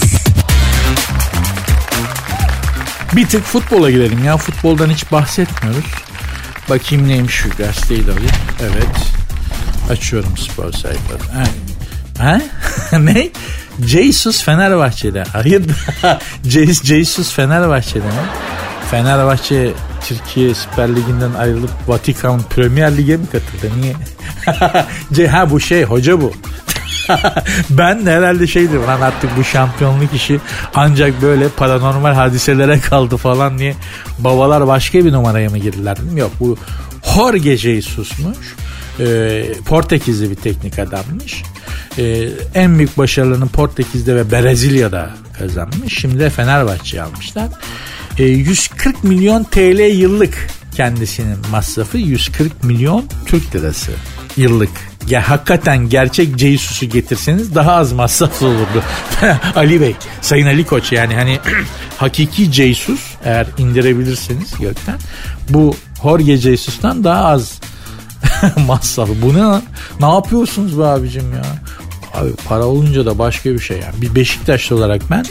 Bir tık futbola girelim ya. Futboldan hiç bahsetmiyoruz. Bakayım neymiş şu gazeteyi de alayım. Evet. Açıyorum spor sayfası. Ha? ha? ne? Jesus Fenerbahçe'de. Hayır. Jesus Fenerbahçe'de mi? Fenerbahçe Türkiye Süper Ligi'nden ayrılıp Vatikan Premier Lig'e mi katıldı? Niye? ha bu şey hoca bu. ben herhalde şeydir lan artık bu şampiyonluk işi ancak böyle paranormal hadiselere kaldı falan diye babalar başka bir numaraya mı girdiler. Yok bu Jorge Jesus'muş. Ee, Portekizli bir teknik adammış. Ee, en büyük başarılarını Portekiz'de ve Brezilya'da kazanmış. Şimdi de Fenerbahçe'ye almışlar. Ee, 140 milyon TL yıllık kendisinin masrafı 140 milyon Türk lirası yıllık ya hakikaten gerçek Ceysus'u getirseniz daha az masraflı olurdu. Ali Bey, Sayın Ali Koç yani hani hakiki Ceysus eğer indirebilirseniz gökten bu Jorge Jesus'tan daha az masrafı. Bu ne Ne yapıyorsunuz be abicim ya? Abi para olunca da başka bir şey yani. Bir Beşiktaşlı olarak ben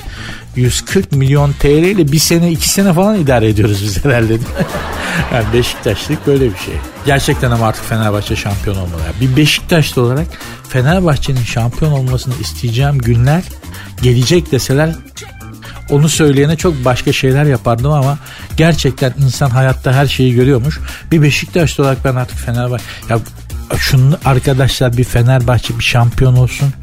140 milyon TL ile bir sene iki sene falan idare ediyoruz biz herhalde. yani Beşiktaşlık böyle bir şey. Gerçekten ama artık Fenerbahçe şampiyon olmalı. Bir Beşiktaşlı olarak Fenerbahçe'nin şampiyon olmasını isteyeceğim günler gelecek deseler onu söyleyene çok başka şeyler yapardım ama gerçekten insan hayatta her şeyi görüyormuş. Bir Beşiktaşlı olarak ben artık Fenerbahçe ya şunu arkadaşlar bir Fenerbahçe bir şampiyon olsun.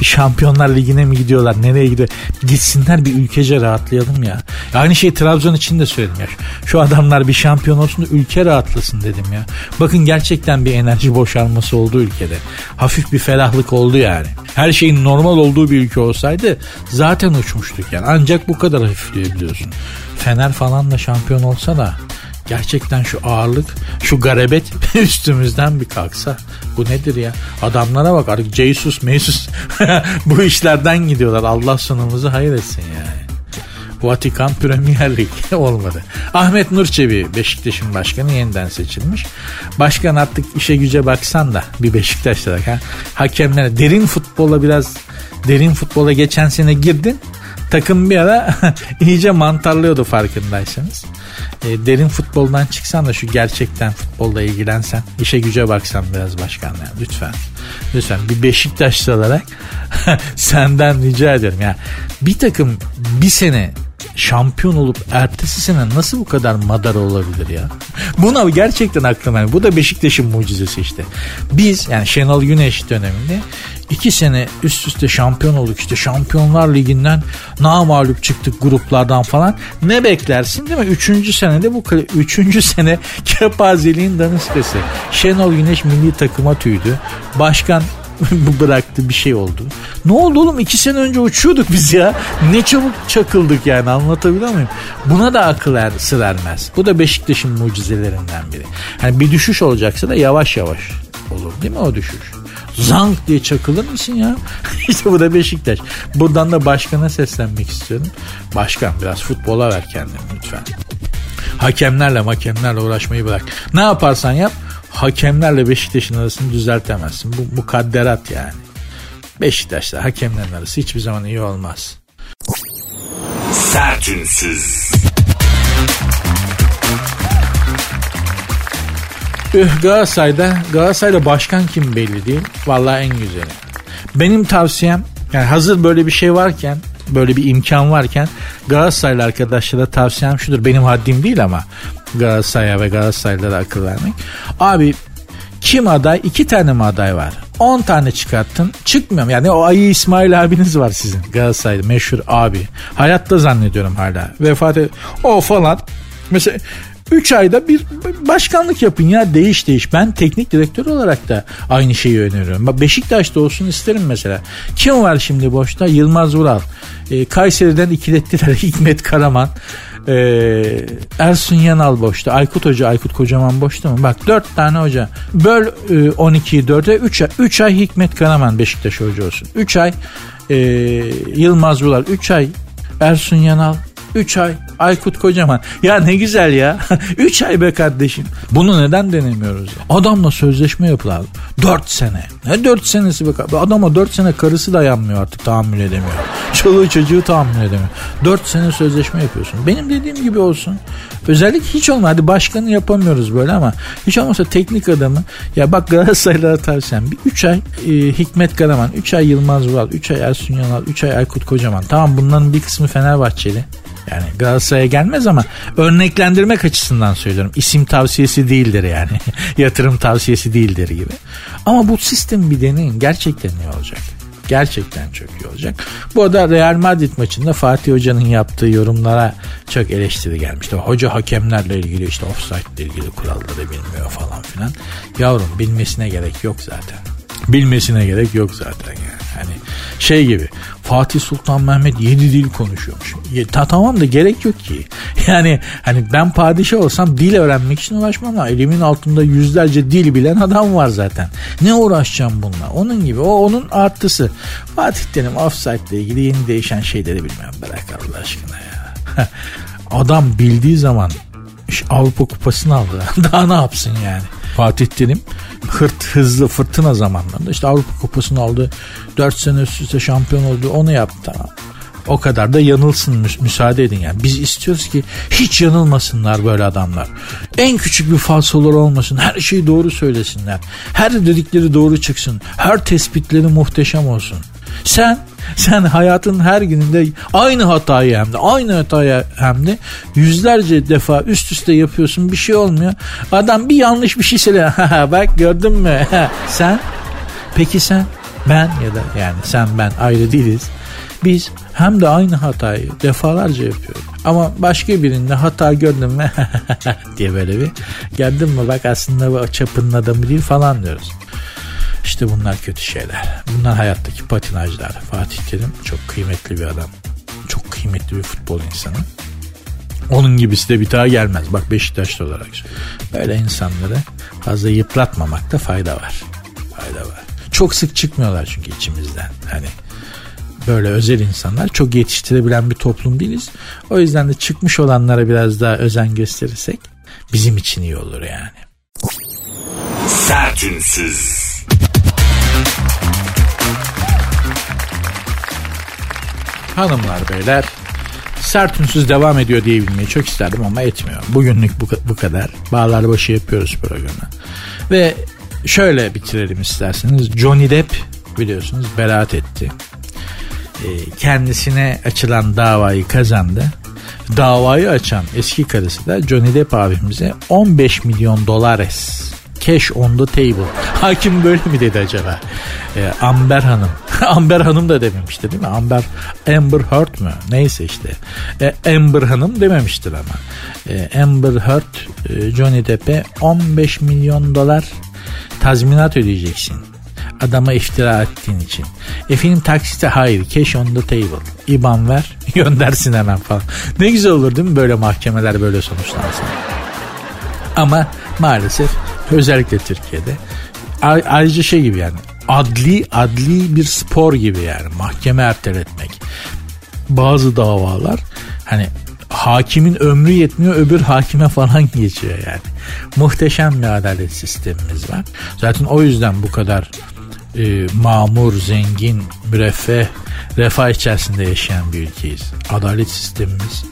Bir şampiyonlar ligine mi gidiyorlar? Nereye gidiyor? Gitsinler bir ülkece rahatlayalım ya. Aynı şey Trabzon için de söyledim ya. Şu adamlar bir şampiyon olsun da ülke rahatlasın dedim ya. Bakın gerçekten bir enerji boşalması oldu ülkede. Hafif bir ferahlık oldu yani. Her şeyin normal olduğu bir ülke olsaydı zaten uçmuştuk yani. Ancak bu kadar hafifleyebiliyorsun. Fener falan da şampiyon olsa da Gerçekten şu ağırlık, şu garabet üstümüzden bir kalksa. Bu nedir ya? Adamlara bak artık Jesus, Mesus bu işlerden gidiyorlar. Allah sonumuzu hayır etsin yani. Vatikan Premier Lig olmadı. Ahmet Nurçebi Beşiktaş'ın başkanı yeniden seçilmiş. Başkan artık işe güce baksan da bir Beşiktaş'ta ha, hakemlere derin futbola biraz derin futbola geçen sene girdin takım bir ara iyice mantarlıyordu farkındaysanız. E, derin futboldan çıksan da şu gerçekten futbolla ilgilensen, işe güce baksan biraz başkanlar lütfen. Lütfen bir Beşiktaşlı olarak senden rica ederim. Yani bir takım bir sene şampiyon olup ertesi sene nasıl bu kadar madara olabilir ya? Buna gerçekten aklıma yani. Bu da Beşiktaş'ın mucizesi işte. Biz yani Şenol Güneş döneminde iki sene üst üste şampiyon olduk işte Şampiyonlar Ligi'nden mağlup çıktık gruplardan falan. Ne beklersin değil mi? Üçüncü senede bu üçüncü sene kepazeliğin daniskası. Şenol Güneş milli takıma tüydü. Başkan bu bıraktı bir şey oldu. Ne oldu oğlum iki sene önce uçuyorduk biz ya. Ne çabuk çakıldık yani anlatabiliyor muyum? Buna da akıl er, sır ermez. Bu da Beşiktaş'ın mucizelerinden biri. Hani bir düşüş olacaksa da yavaş yavaş olur değil mi o düşüş? Zank diye çakılır mısın ya? İşte bu da Beşiktaş. Buradan da başkana seslenmek istiyorum. Başkan biraz futbola ver kendini lütfen. Hakemlerle hakemlerle uğraşmayı bırak. Ne yaparsan yap hakemlerle Beşiktaş'ın arasını düzeltemezsin. Bu mukadderat yani. Beşiktaş'la hakemlerin arası hiçbir zaman iyi olmaz. Sertünsüz. Galatasaray'da, Galatasaray'da başkan kim belli değil. Vallahi en güzeli. Benim tavsiyem yani hazır böyle bir şey varken böyle bir imkan varken Galatasaraylı arkadaşlara tavsiyem şudur. Benim haddim değil ama Galatasaray'a ve Galatasaraylılara akıl vermek. Abi kim aday? İki tane mi aday var? 10 tane çıkarttın. Çıkmıyorum. Yani o Ayı İsmail abiniz var sizin. Galatasaray'da meşhur abi. Hayatta zannediyorum hala. Vefat et. O falan. Mesela 3 ayda bir başkanlık yapın ya değiş değiş. Ben teknik direktör olarak da aynı şeyi öneriyorum. Beşiktaş'ta olsun isterim mesela. Kim var şimdi boşta? Yılmaz Vural. E, Kayseri'den ikilettiler Hikmet Karaman. E, Ersun Yanal boşta. Aykut Hoca, Aykut Kocaman boşta mı? Bak 4 tane hoca. Böl e, 12'yi 4'e 3 ay, 3 ay Hikmet Karaman Beşiktaş hoca olsun. 3 ay e, Yılmaz Vural. 3 ay Ersun Yanal. 3 ay Aykut Kocaman. Ya ne güzel ya. 3 ay be kardeşim. Bunu neden denemiyoruz ya? Adamla sözleşme yapılar. 4 sene. Ne 4 senesi be kardeşim? Adama 4 sene karısı dayanmıyor artık tahammül edemiyor. Çoluğu çocuğu tahammül edemiyor. 4 sene sözleşme yapıyorsun. Benim dediğim gibi olsun. Özellikle hiç olma. Hadi başkanı yapamıyoruz böyle ama hiç olmazsa teknik adamı ya bak Galatasaray'lara tavsiyem bir 3 ay e, Hikmet Karaman, 3 ay Yılmaz Vural, 3 ay Ersun Yanal, 3 ay Aykut Kocaman. Tamam bunların bir kısmı Fenerbahçeli. Yani Galatasaray'a gelmez ama örneklendirmek açısından söylüyorum. İsim tavsiyesi değildir yani. Yatırım tavsiyesi değildir gibi. Ama bu sistem bir deneyin. Gerçekten ne olacak? Gerçekten çok iyi olacak. Bu arada Real Madrid maçında Fatih Hoca'nın yaptığı yorumlara çok eleştiri gelmişti. Hoca hakemlerle ilgili işte offside ile ilgili kuralları bilmiyor falan filan. Yavrum bilmesine gerek yok zaten. Bilmesine gerek yok zaten yani. Hani şey gibi Fatih Sultan Mehmet yedi dil konuşuyormuş. Ta, tamam da gerek yok ki. Yani hani ben padişah olsam dil öğrenmek için uğraşmam ama elimin altında yüzlerce dil bilen adam var zaten. Ne uğraşacağım bununla? Onun gibi. O onun artısı. Fatih Terim offside ile ilgili yeni değişen şeyleri bilmem bırak Allah aşkına ya. adam bildiği zaman Avrupa Kupası'nı aldı. Daha ne yapsın yani? Fatih Terim hırt hızlı fırtına zamanlarında işte Avrupa Kupası'nı aldı. 4 sene üst üste şampiyon oldu. Onu yaptı tamam. O kadar da yanılsın mü- müsaade edin yani. Biz istiyoruz ki hiç yanılmasınlar böyle adamlar. En küçük bir falsoları olmasın. Her şeyi doğru söylesinler. Her dedikleri doğru çıksın. Her tespitleri muhteşem olsun. Sen sen hayatın her gününde aynı hatayı hem de aynı hatayı hem de yüzlerce defa üst üste yapıyorsun bir şey olmuyor. Adam bir yanlış bir şey söylüyor. Bak gördün mü? sen peki sen ben ya da yani sen ben ayrı değiliz. Biz hem de aynı hatayı defalarca yapıyoruz. Ama başka birinde hata gördüm mü diye böyle bir gördün mü bak aslında bu çapının adamı değil falan diyoruz. İşte bunlar kötü şeyler. Bunlar hayattaki patinajlar. Fatih Terim çok kıymetli bir adam. Çok kıymetli bir futbol insanı. Onun gibisi de bir daha gelmez. Bak Beşiktaşlı olarak. Böyle insanları fazla yıpratmamakta fayda var. Fayda var. Çok sık çıkmıyorlar çünkü içimizden. Hani böyle özel insanlar çok yetiştirebilen bir toplum değiliz. O yüzden de çıkmış olanlara biraz daha özen gösterirsek bizim için iyi olur yani. Sertünsüz. Hanımlar beyler sert ünsüz devam ediyor diyebilmeyi çok isterdim ama etmiyor. Bugünlük bu, bu kadar. Bağlar başı yapıyoruz programı. Ve şöyle bitirelim isterseniz. Johnny Depp biliyorsunuz beraat etti. Ee, kendisine açılan davayı kazandı. Davayı açan eski karısı da Johnny Depp abimize 15 milyon dolar es cash on the table. Hakim böyle mi dedi acaba? Ee, Amber Hanım. Amber Hanım da dememişti değil mi? Amber Amber Heard mü? Neyse işte. Ee, Amber Hanım dememiştir ama. Ee, Amber Heard e, Johnny Depp'e 15 milyon dolar tazminat ödeyeceksin. Adama iftira ettiğin için. E film taksite hayır. Cash on the table. İban ver göndersin hemen falan. Ne güzel olur değil mi böyle mahkemeler böyle sonuçlansın. Ama maalesef özellikle Türkiye'de ayrıca şey gibi yani adli adli bir spor gibi yani mahkeme erteletmek. Bazı davalar hani hakimin ömrü yetmiyor öbür hakime falan geçiyor yani. Muhteşem bir adalet sistemimiz var. Zaten o yüzden bu kadar e, mamur, zengin, müreffeh, refah içerisinde yaşayan bir ülkeyiz. Adalet sistemimiz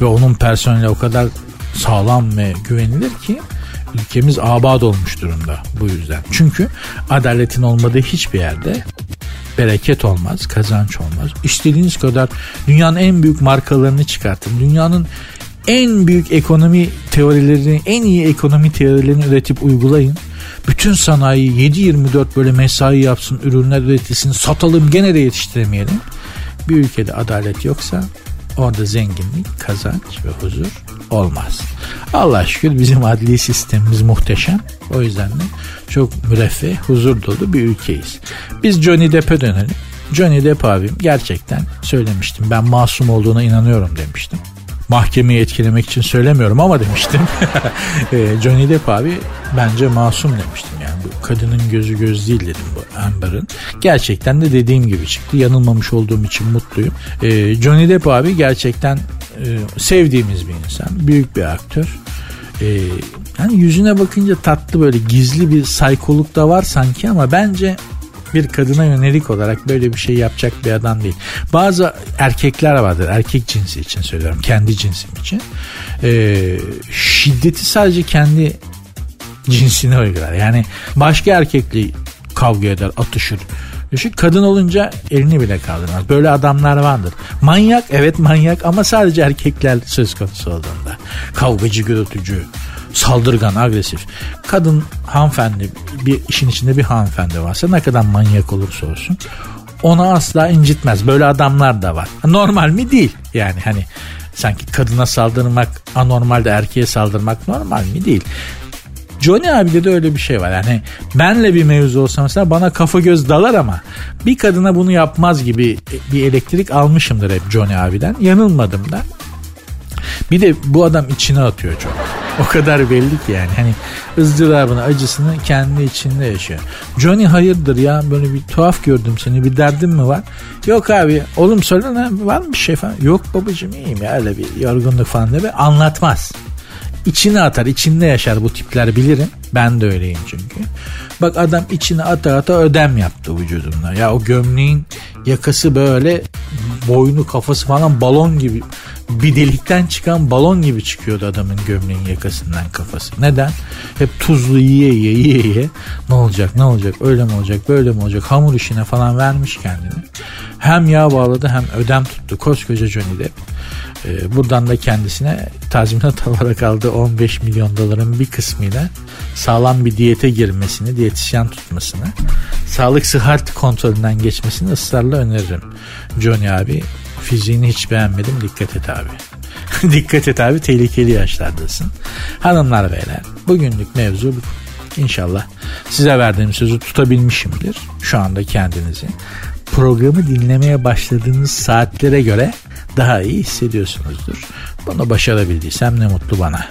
ve onun personeli o kadar sağlam ve güvenilir ki ülkemiz abad olmuş durumda bu yüzden. Çünkü adaletin olmadığı hiçbir yerde bereket olmaz, kazanç olmaz. İstediğiniz kadar dünyanın en büyük markalarını çıkartın. Dünyanın en büyük ekonomi teorilerini, en iyi ekonomi teorilerini üretip uygulayın. Bütün sanayi 7-24 böyle mesai yapsın, ürünler üretilsin, satalım gene de yetiştiremeyelim. Bir ülkede adalet yoksa orada zenginlik, kazanç ve huzur olmaz. Allah şükür bizim adli sistemimiz muhteşem. O yüzden de çok müreffeh, huzur dolu bir ülkeyiz. Biz Johnny Depp'e dönelim. Johnny Depp abim gerçekten söylemiştim. Ben masum olduğuna inanıyorum demiştim. Mahkemeyi etkilemek için söylemiyorum ama demiştim. Johnny Depp abi bence masum demiştim. Yani bu kadının gözü göz değil dedim bu Amber'ın. Gerçekten de dediğim gibi çıktı. Yanılmamış olduğum için mutluyum. Johnny Depp abi gerçekten e, sevdiğimiz bir insan. Büyük bir aktör. E, yani yüzüne bakınca tatlı böyle gizli bir saykoluk da var sanki ama bence bir kadına yönelik olarak böyle bir şey yapacak bir adam değil. Bazı erkekler vardır. Erkek cinsi için söylüyorum. Kendi cinsim için. Ee, şiddeti sadece kendi cinsine uygular. Yani başka erkekle kavga eder, atışır. Düşün kadın olunca elini bile kaldırmaz. Böyle adamlar vardır. Manyak evet manyak ama sadece erkekler söz konusu olduğunda. Kavgacı, gürültücü, saldırgan, agresif. Kadın hanımefendi bir işin içinde bir hanımefendi varsa ne kadar manyak olursa olsun ona asla incitmez. Böyle adamlar da var. Normal mi? Değil. Yani hani sanki kadına saldırmak anormal de erkeğe saldırmak normal mi? Değil. Johnny abide de öyle bir şey var. Yani benle bir mevzu olsa mesela bana kafa göz dalar ama bir kadına bunu yapmaz gibi bir elektrik almışımdır hep Johnny abiden. Yanılmadım da. Bir de bu adam içine atıyor çok. O kadar belli ki yani. Hani ızdırabını, acısını kendi içinde yaşıyor. Johnny hayırdır ya böyle bir tuhaf gördüm seni bir derdin mi var? Yok abi oğlum söyle lan var mı bir şey falan? Yok babacığım iyiyim ya öyle bir yorgunluk falan de anlatmaz. İçine atar, içinde yaşar bu tipler bilirim. Ben de öyleyim çünkü. Bak adam içine ata ata ödem yaptı vücudunda. Ya o gömleğin yakası böyle boynu kafası falan balon gibi bir delikten çıkan balon gibi çıkıyordu adamın gömleğin yakasından kafası. Neden? Hep tuzlu yiye yiye yiye yiye ne olacak ne olacak öyle mi olacak böyle mi olacak hamur işine falan vermiş kendini. Hem yağ bağladı hem ödem tuttu koskoca Johnny Depp. Ee, buradan da kendisine tazminat alarak aldığı 15 milyon doların bir kısmıyla sağlam bir diyete girmesini, diyetisyen tutmasını, sağlık sıhhat kontrolünden geçmesini ısrarla öneririm. Johnny abi fiziğini hiç beğenmedim dikkat et abi. dikkat et abi tehlikeli yaşlardasın. Hanımlar beyler bugünlük mevzu bu. İnşallah size verdiğim sözü tutabilmişimdir. Şu anda kendinizi programı dinlemeye başladığınız saatlere göre daha iyi hissediyorsunuzdur. Bunu başarabildiysem ne mutlu bana.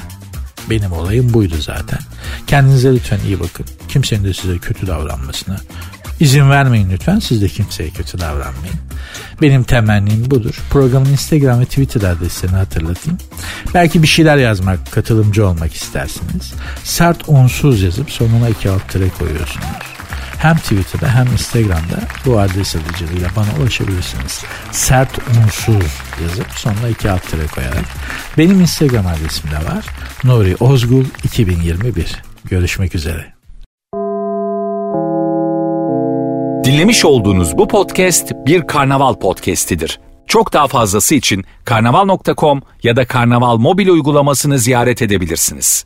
Benim olayım buydu zaten. Kendinize lütfen iyi bakın. Kimsenin de size kötü davranmasına izin vermeyin lütfen. Siz de kimseye kötü davranmayın. Benim temennim budur. Programın Instagram ve Twitter adreslerini hatırlatayım. Belki bir şeyler yazmak, katılımcı olmak istersiniz. Sert unsuz yazıp sonuna iki alt koyuyorsunuz hem Twitter'da hem Instagram'da bu adres aracılığıyla bana ulaşabilirsiniz. Sert unsuz yazıp sonuna iki alt tere koyarak. Benim Instagram adresim de var. Nuri Ozgul 2021. Görüşmek üzere. Dinlemiş olduğunuz bu podcast bir karnaval podcastidir. Çok daha fazlası için karnaval.com ya da karnaval mobil uygulamasını ziyaret edebilirsiniz.